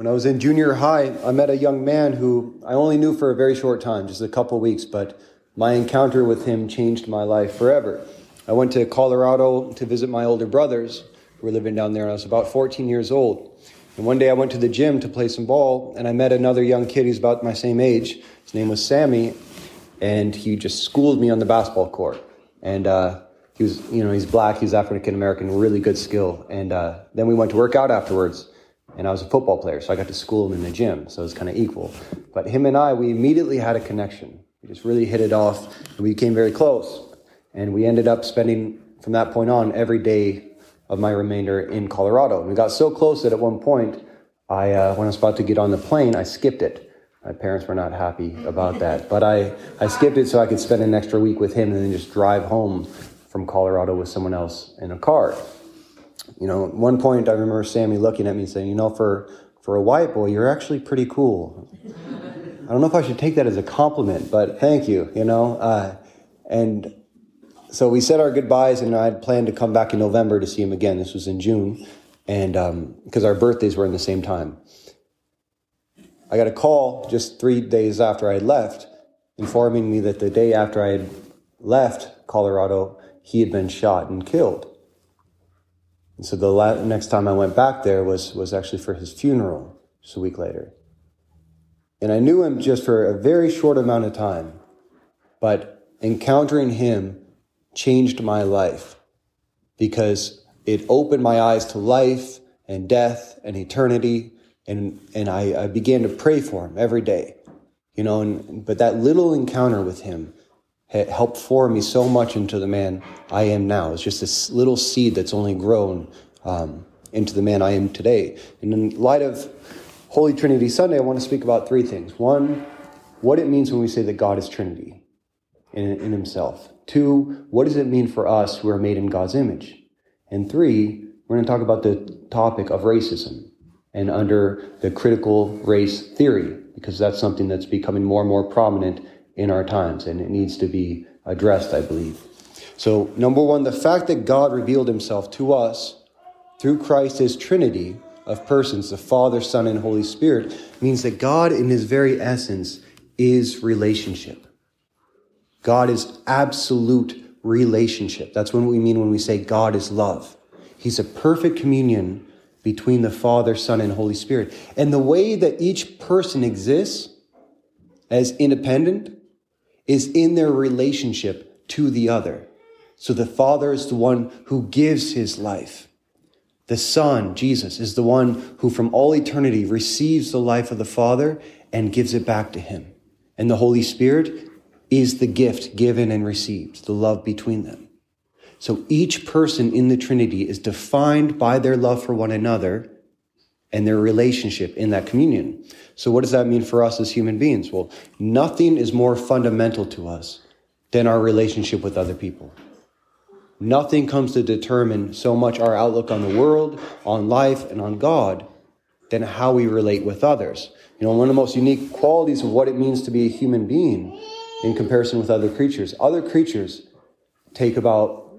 When I was in junior high, I met a young man who I only knew for a very short time, just a couple weeks, but my encounter with him changed my life forever. I went to Colorado to visit my older brothers who were living down there, and I was about 14 years old. And one day I went to the gym to play some ball, and I met another young kid who's about my same age. His name was Sammy, and he just schooled me on the basketball court. And uh, he was, you know, he's black, he's African American, really good skill. And uh, then we went to work out afterwards, and I was a football player, so I got to school him in the gym, so it was kind of equal. But him and I, we immediately had a connection. We just really hit it off, we became very close. And we ended up spending, from that point on, every day of my remainder in Colorado. And we got so close that at one point, I, uh, when I was about to get on the plane, I skipped it. My parents were not happy about that, but I, I skipped it so I could spend an extra week with him and then just drive home from Colorado with someone else in a car. You know, at one point I remember Sammy looking at me and saying, you know, for, for a white boy, you're actually pretty cool. I don't know if I should take that as a compliment, but thank you, you know. Uh, and so we said our goodbyes, and I had planned to come back in November to see him again. This was in June, and because um, our birthdays were in the same time. I got a call just three days after I had left, informing me that the day after I had left Colorado, he had been shot and killed. And so the la- next time I went back there was, was actually for his funeral, just a week later. And I knew him just for a very short amount of time, but encountering him changed my life because it opened my eyes to life and death and eternity. And, and I, I began to pray for him every day, you know, and, but that little encounter with him helped form me so much into the man I am now. It's just this little seed that's only grown um, into the man I am today. And in light of Holy Trinity Sunday, I want to speak about three things. One, what it means when we say that God is Trinity in, in Himself. Two, what does it mean for us who are made in God's image? And three, we're going to talk about the topic of racism and under the critical race theory, because that's something that's becoming more and more prominent in our times and it needs to be addressed, I believe. So, number one, the fact that God revealed himself to us through Christ as Trinity of persons, the Father, Son, and Holy Spirit, means that God, in his very essence, is relationship. God is absolute relationship. That's what we mean when we say God is love. He's a perfect communion between the Father, Son, and Holy Spirit. And the way that each person exists as independent is in their relationship to the other. So the Father is the one who gives his life. The Son, Jesus, is the one who from all eternity receives the life of the Father and gives it back to him. And the Holy Spirit is the gift given and received, the love between them. So each person in the Trinity is defined by their love for one another and their relationship in that communion. So what does that mean for us as human beings? Well, nothing is more fundamental to us than our relationship with other people. Nothing comes to determine so much our outlook on the world, on life, and on God than how we relate with others. You know, one of the most unique qualities of what it means to be a human being in comparison with other creatures. Other creatures take about,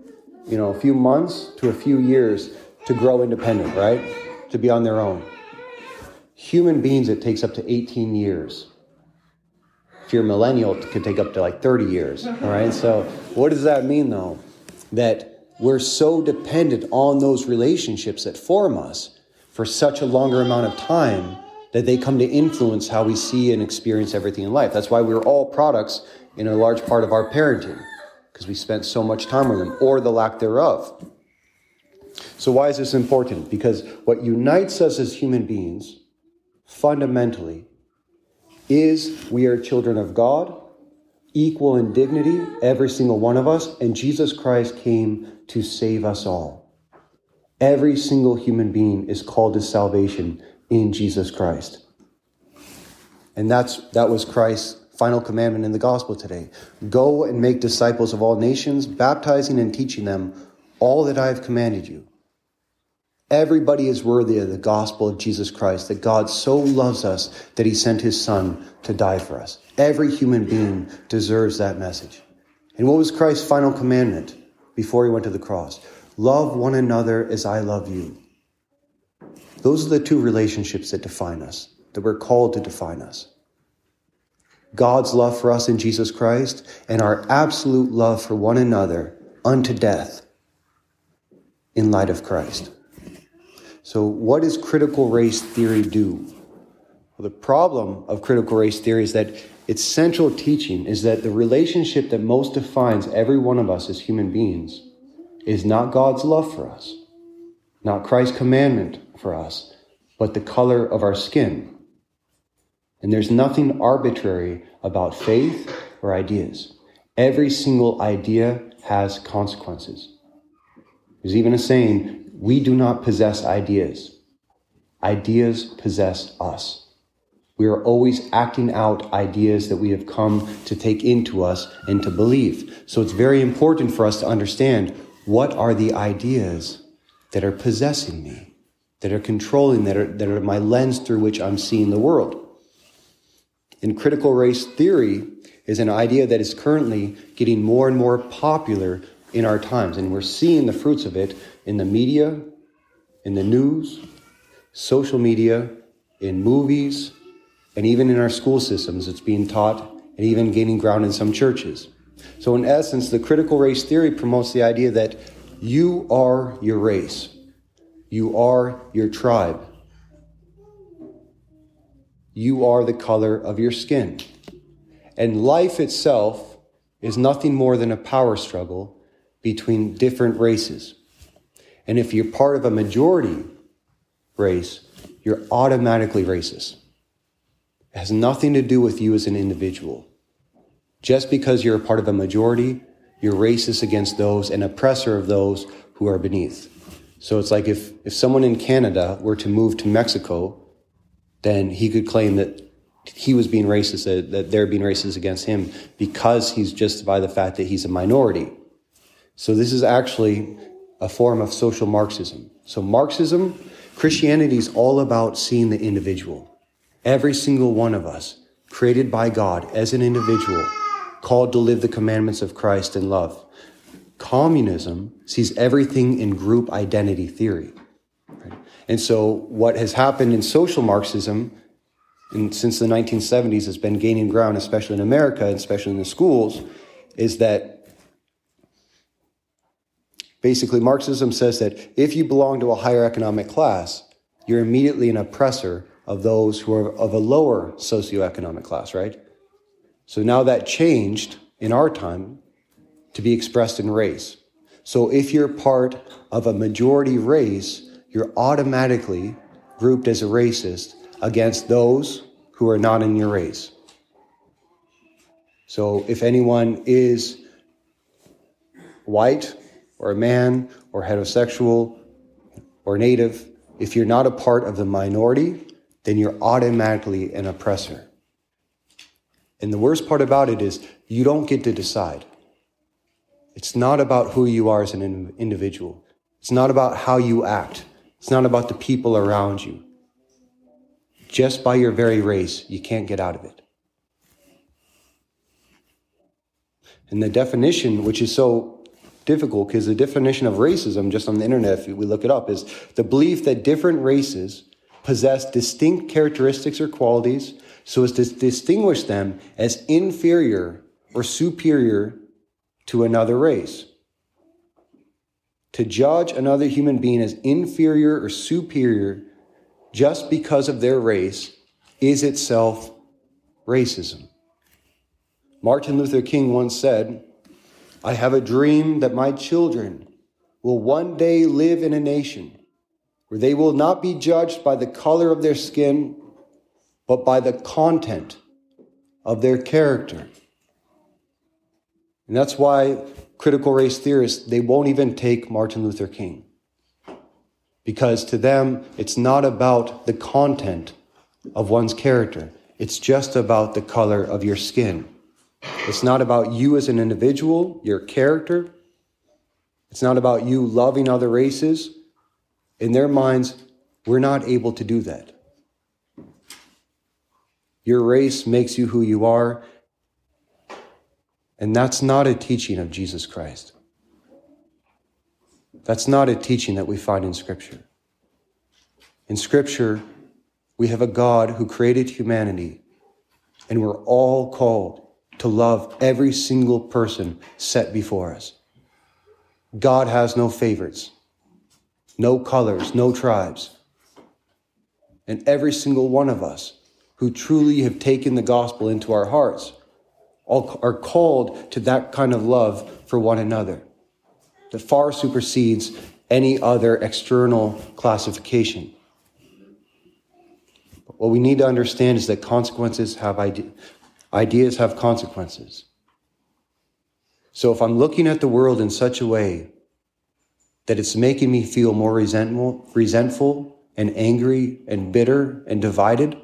you know, a few months to a few years to grow independent, right? To be on their own. Human beings, it takes up to 18 years. If you're a millennial, it could take up to like 30 years, all right? So, what does that mean though? That we're so dependent on those relationships that form us for such a longer amount of time that they come to influence how we see and experience everything in life. That's why we're all products in a large part of our parenting, because we spent so much time with them, or the lack thereof. So, why is this important? Because what unites us as human beings, fundamentally, is we are children of God, equal in dignity, every single one of us, and Jesus Christ came to save us all. Every single human being is called to salvation in Jesus Christ. And that's, that was Christ's final commandment in the gospel today. Go and make disciples of all nations, baptizing and teaching them all that I have commanded you. Everybody is worthy of the gospel of Jesus Christ, that God so loves us that he sent his son to die for us. Every human being deserves that message. And what was Christ's final commandment before he went to the cross? Love one another as I love you. Those are the two relationships that define us, that we're called to define us. God's love for us in Jesus Christ and our absolute love for one another unto death in light of Christ. So, what does critical race theory do? Well, the problem of critical race theory is that its central teaching is that the relationship that most defines every one of us as human beings is not God's love for us, not Christ's commandment for us, but the color of our skin. And there's nothing arbitrary about faith or ideas. Every single idea has consequences. There's even a saying, we do not possess ideas. Ideas possess us. We are always acting out ideas that we have come to take into us and to believe. So it's very important for us to understand what are the ideas that are possessing me, that are controlling, that are, that are my lens through which I'm seeing the world. In critical race theory is an idea that is currently getting more and more popular in our times, and we're seeing the fruits of it in the media, in the news, social media, in movies, and even in our school systems. It's being taught and even gaining ground in some churches. So, in essence, the critical race theory promotes the idea that you are your race, you are your tribe, you are the color of your skin. And life itself is nothing more than a power struggle between different races. And if you're part of a majority race, you're automatically racist. It has nothing to do with you as an individual. Just because you're a part of a majority, you're racist against those and oppressor of those who are beneath. So it's like if, if someone in Canada were to move to Mexico, then he could claim that he was being racist, that, that they're being racist against him because he's just by the fact that he's a minority. So this is actually a form of social Marxism. So Marxism, Christianity is all about seeing the individual. Every single one of us, created by God as an individual, called to live the commandments of Christ in love. Communism sees everything in group identity theory. And so, what has happened in social Marxism and since the 1970s has been gaining ground, especially in America, and especially in the schools, is that basically Marxism says that if you belong to a higher economic class, you're immediately an oppressor of those who are of a lower socioeconomic class, right? So now that changed in our time to be expressed in race. So if you're part of a majority race, you're automatically grouped as a racist against those who are not in your race. So if anyone is white or a man or heterosexual or native, if you're not a part of the minority, then you're automatically an oppressor. And the worst part about it is you don't get to decide. It's not about who you are as an individual. It's not about how you act. It's not about the people around you. Just by your very race, you can't get out of it. And the definition, which is so difficult, because the definition of racism, just on the internet, if we look it up, is the belief that different races possess distinct characteristics or qualities so as to distinguish them as inferior or superior to another race. To judge another human being as inferior or superior just because of their race is itself racism. Martin Luther King once said, I have a dream that my children will one day live in a nation where they will not be judged by the color of their skin but by the content of their character. And that's why critical race theorists, they won't even take Martin Luther King. Because to them, it's not about the content of one's character. It's just about the color of your skin. It's not about you as an individual, your character. It's not about you loving other races. In their minds, we're not able to do that. Your race makes you who you are. And that's not a teaching of Jesus Christ. That's not a teaching that we find in Scripture. In Scripture, we have a God who created humanity, and we're all called to love every single person set before us. God has no favorites, no colors, no tribes. And every single one of us who truly have taken the gospel into our hearts are called to that kind of love for one another that far supersedes any other external classification. But what we need to understand is that consequences have ide- ideas have consequences. So if I'm looking at the world in such a way that it's making me feel more resentful, resentful and angry and bitter and divided,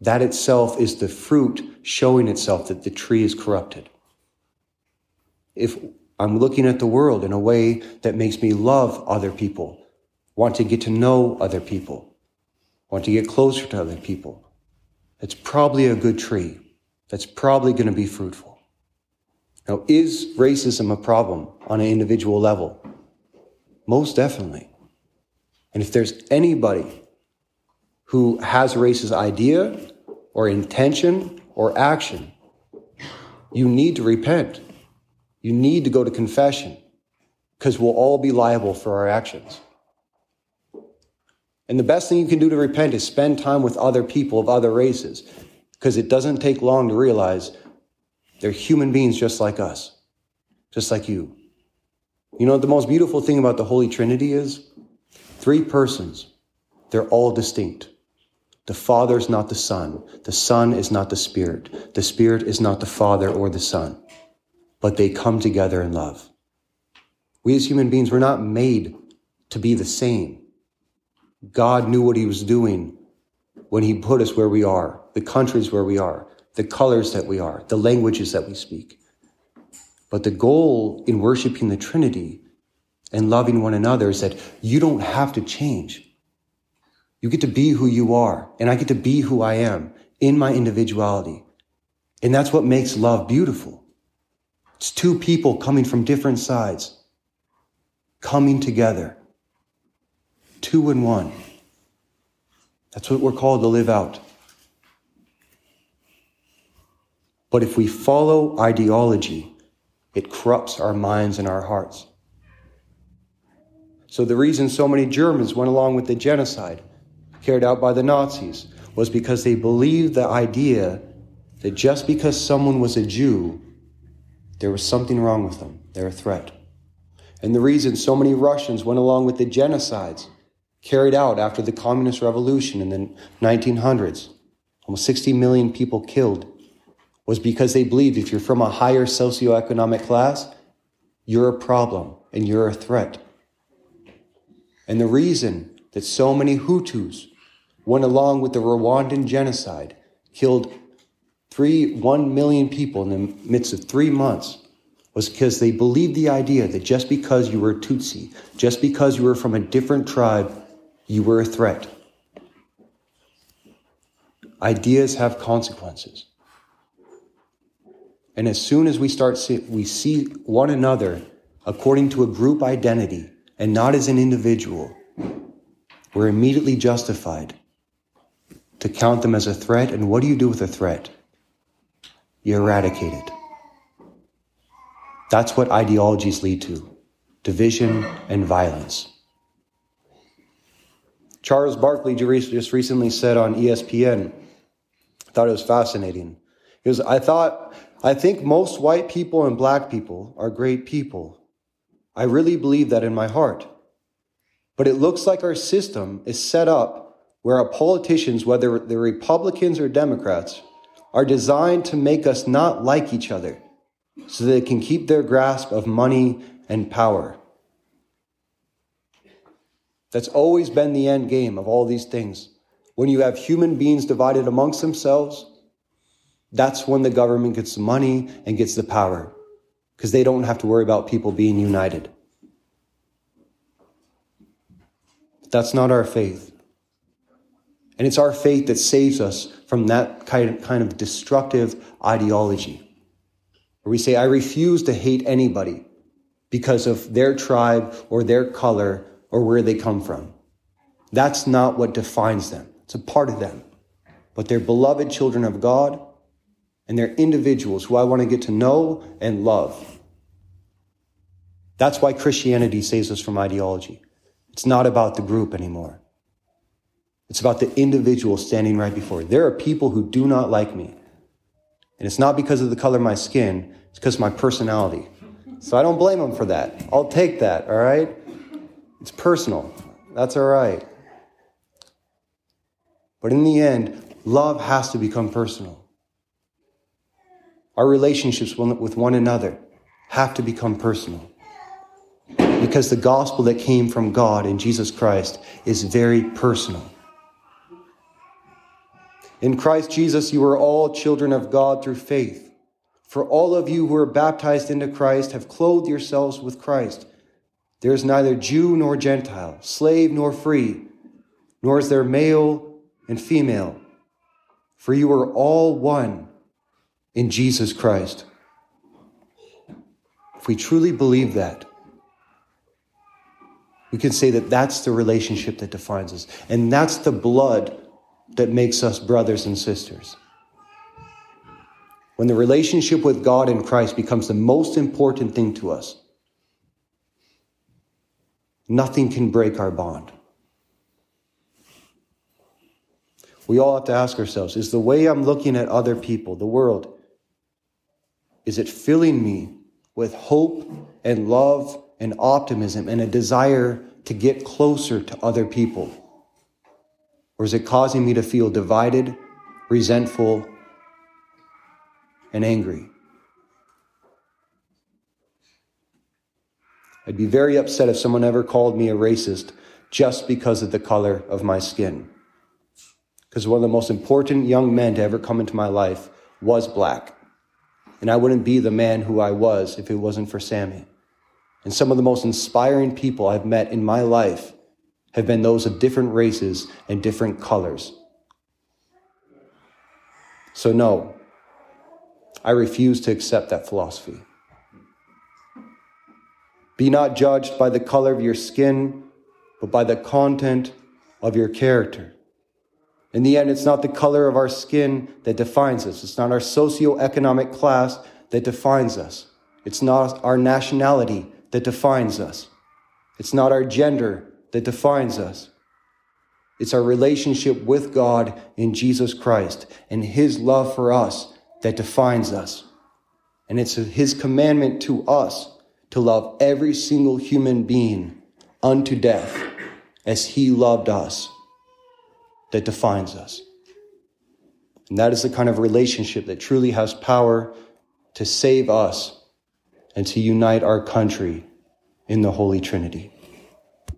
that itself is the fruit showing itself that the tree is corrupted. If I'm looking at the world in a way that makes me love other people, want to get to know other people, want to get closer to other people. It's probably a good tree. That's probably going to be fruitful. Now, is racism a problem on an individual level? Most definitely. And if there's anybody who has a racist idea or intention or action, you need to repent. You need to go to confession because we'll all be liable for our actions. And the best thing you can do to repent is spend time with other people of other races because it doesn't take long to realize they're human beings just like us, just like you. You know, the most beautiful thing about the Holy Trinity is three persons, they're all distinct. The Father is not the Son. The Son is not the Spirit. The Spirit is not the Father or the Son but they come together in love. We as human beings, we're not made to be the same. God knew what he was doing when he put us where we are, the countries where we are, the colors that we are, the languages that we speak. But the goal in worshiping the Trinity and loving one another is that you don't have to change. You get to be who you are, and I get to be who I am in my individuality. And that's what makes love beautiful. It's two people coming from different sides, coming together. Two and one. That's what we're called to live out. But if we follow ideology, it corrupts our minds and our hearts. So the reason so many Germans went along with the genocide carried out by the Nazis was because they believed the idea that just because someone was a Jew there was something wrong with them. They're a threat. And the reason so many Russians went along with the genocides carried out after the communist revolution in the 1900s, almost 60 million people killed, was because they believed if you're from a higher socioeconomic class, you're a problem and you're a threat. And the reason that so many Hutus went along with the Rwandan genocide, killed three, one million people in the midst of three months was because they believed the idea that just because you were Tutsi, just because you were from a different tribe, you were a threat. Ideas have consequences. And as soon as we start see, we see one another according to a group identity and not as an individual, we're immediately justified to count them as a threat. And what do you do with a threat? you eradicate it. That's what ideologies lead to division and violence. Charles Barkley just recently said on ESPN, I thought it was fascinating. He was, I thought, I think most white people and black people are great people. I really believe that in my heart. But it looks like our system is set up where our politicians, whether they're Republicans or Democrats, are designed to make us not like each other so they can keep their grasp of money and power. That's always been the end game of all these things. When you have human beings divided amongst themselves, that's when the government gets the money and gets the power because they don't have to worry about people being united. That's not our faith. And it's our faith that saves us from that kind of destructive ideology. Where we say, I refuse to hate anybody because of their tribe or their color or where they come from. That's not what defines them. It's a part of them. But they're beloved children of God and they're individuals who I want to get to know and love. That's why Christianity saves us from ideology. It's not about the group anymore. It's about the individual standing right before. There are people who do not like me. And it's not because of the color of my skin, it's because of my personality. So I don't blame them for that. I'll take that, all right? It's personal. That's all right. But in the end, love has to become personal. Our relationships with one another have to become personal. Because the gospel that came from God in Jesus Christ is very personal. In Christ Jesus, you are all children of God through faith. For all of you who are baptized into Christ have clothed yourselves with Christ. There is neither Jew nor Gentile, slave nor free, nor is there male and female, for you are all one in Jesus Christ. If we truly believe that, we can say that that's the relationship that defines us, and that's the blood that makes us brothers and sisters. When the relationship with God in Christ becomes the most important thing to us, nothing can break our bond. We all have to ask ourselves is the way I'm looking at other people, the world, is it filling me with hope and love and optimism and a desire to get closer to other people? Or is it causing me to feel divided, resentful, and angry? I'd be very upset if someone ever called me a racist just because of the color of my skin. Because one of the most important young men to ever come into my life was black. And I wouldn't be the man who I was if it wasn't for Sammy. And some of the most inspiring people I've met in my life have been those of different races and different colors. So, no, I refuse to accept that philosophy. Be not judged by the color of your skin, but by the content of your character. In the end, it's not the color of our skin that defines us. It's not our socioeconomic class that defines us. It's not our nationality that defines us. It's not our gender that defines us. It's our relationship with God in Jesus Christ and His love for us that defines us. And it's His commandment to us to love every single human being unto death as He loved us that defines us. And that is the kind of relationship that truly has power to save us and to unite our country in the Holy Trinity.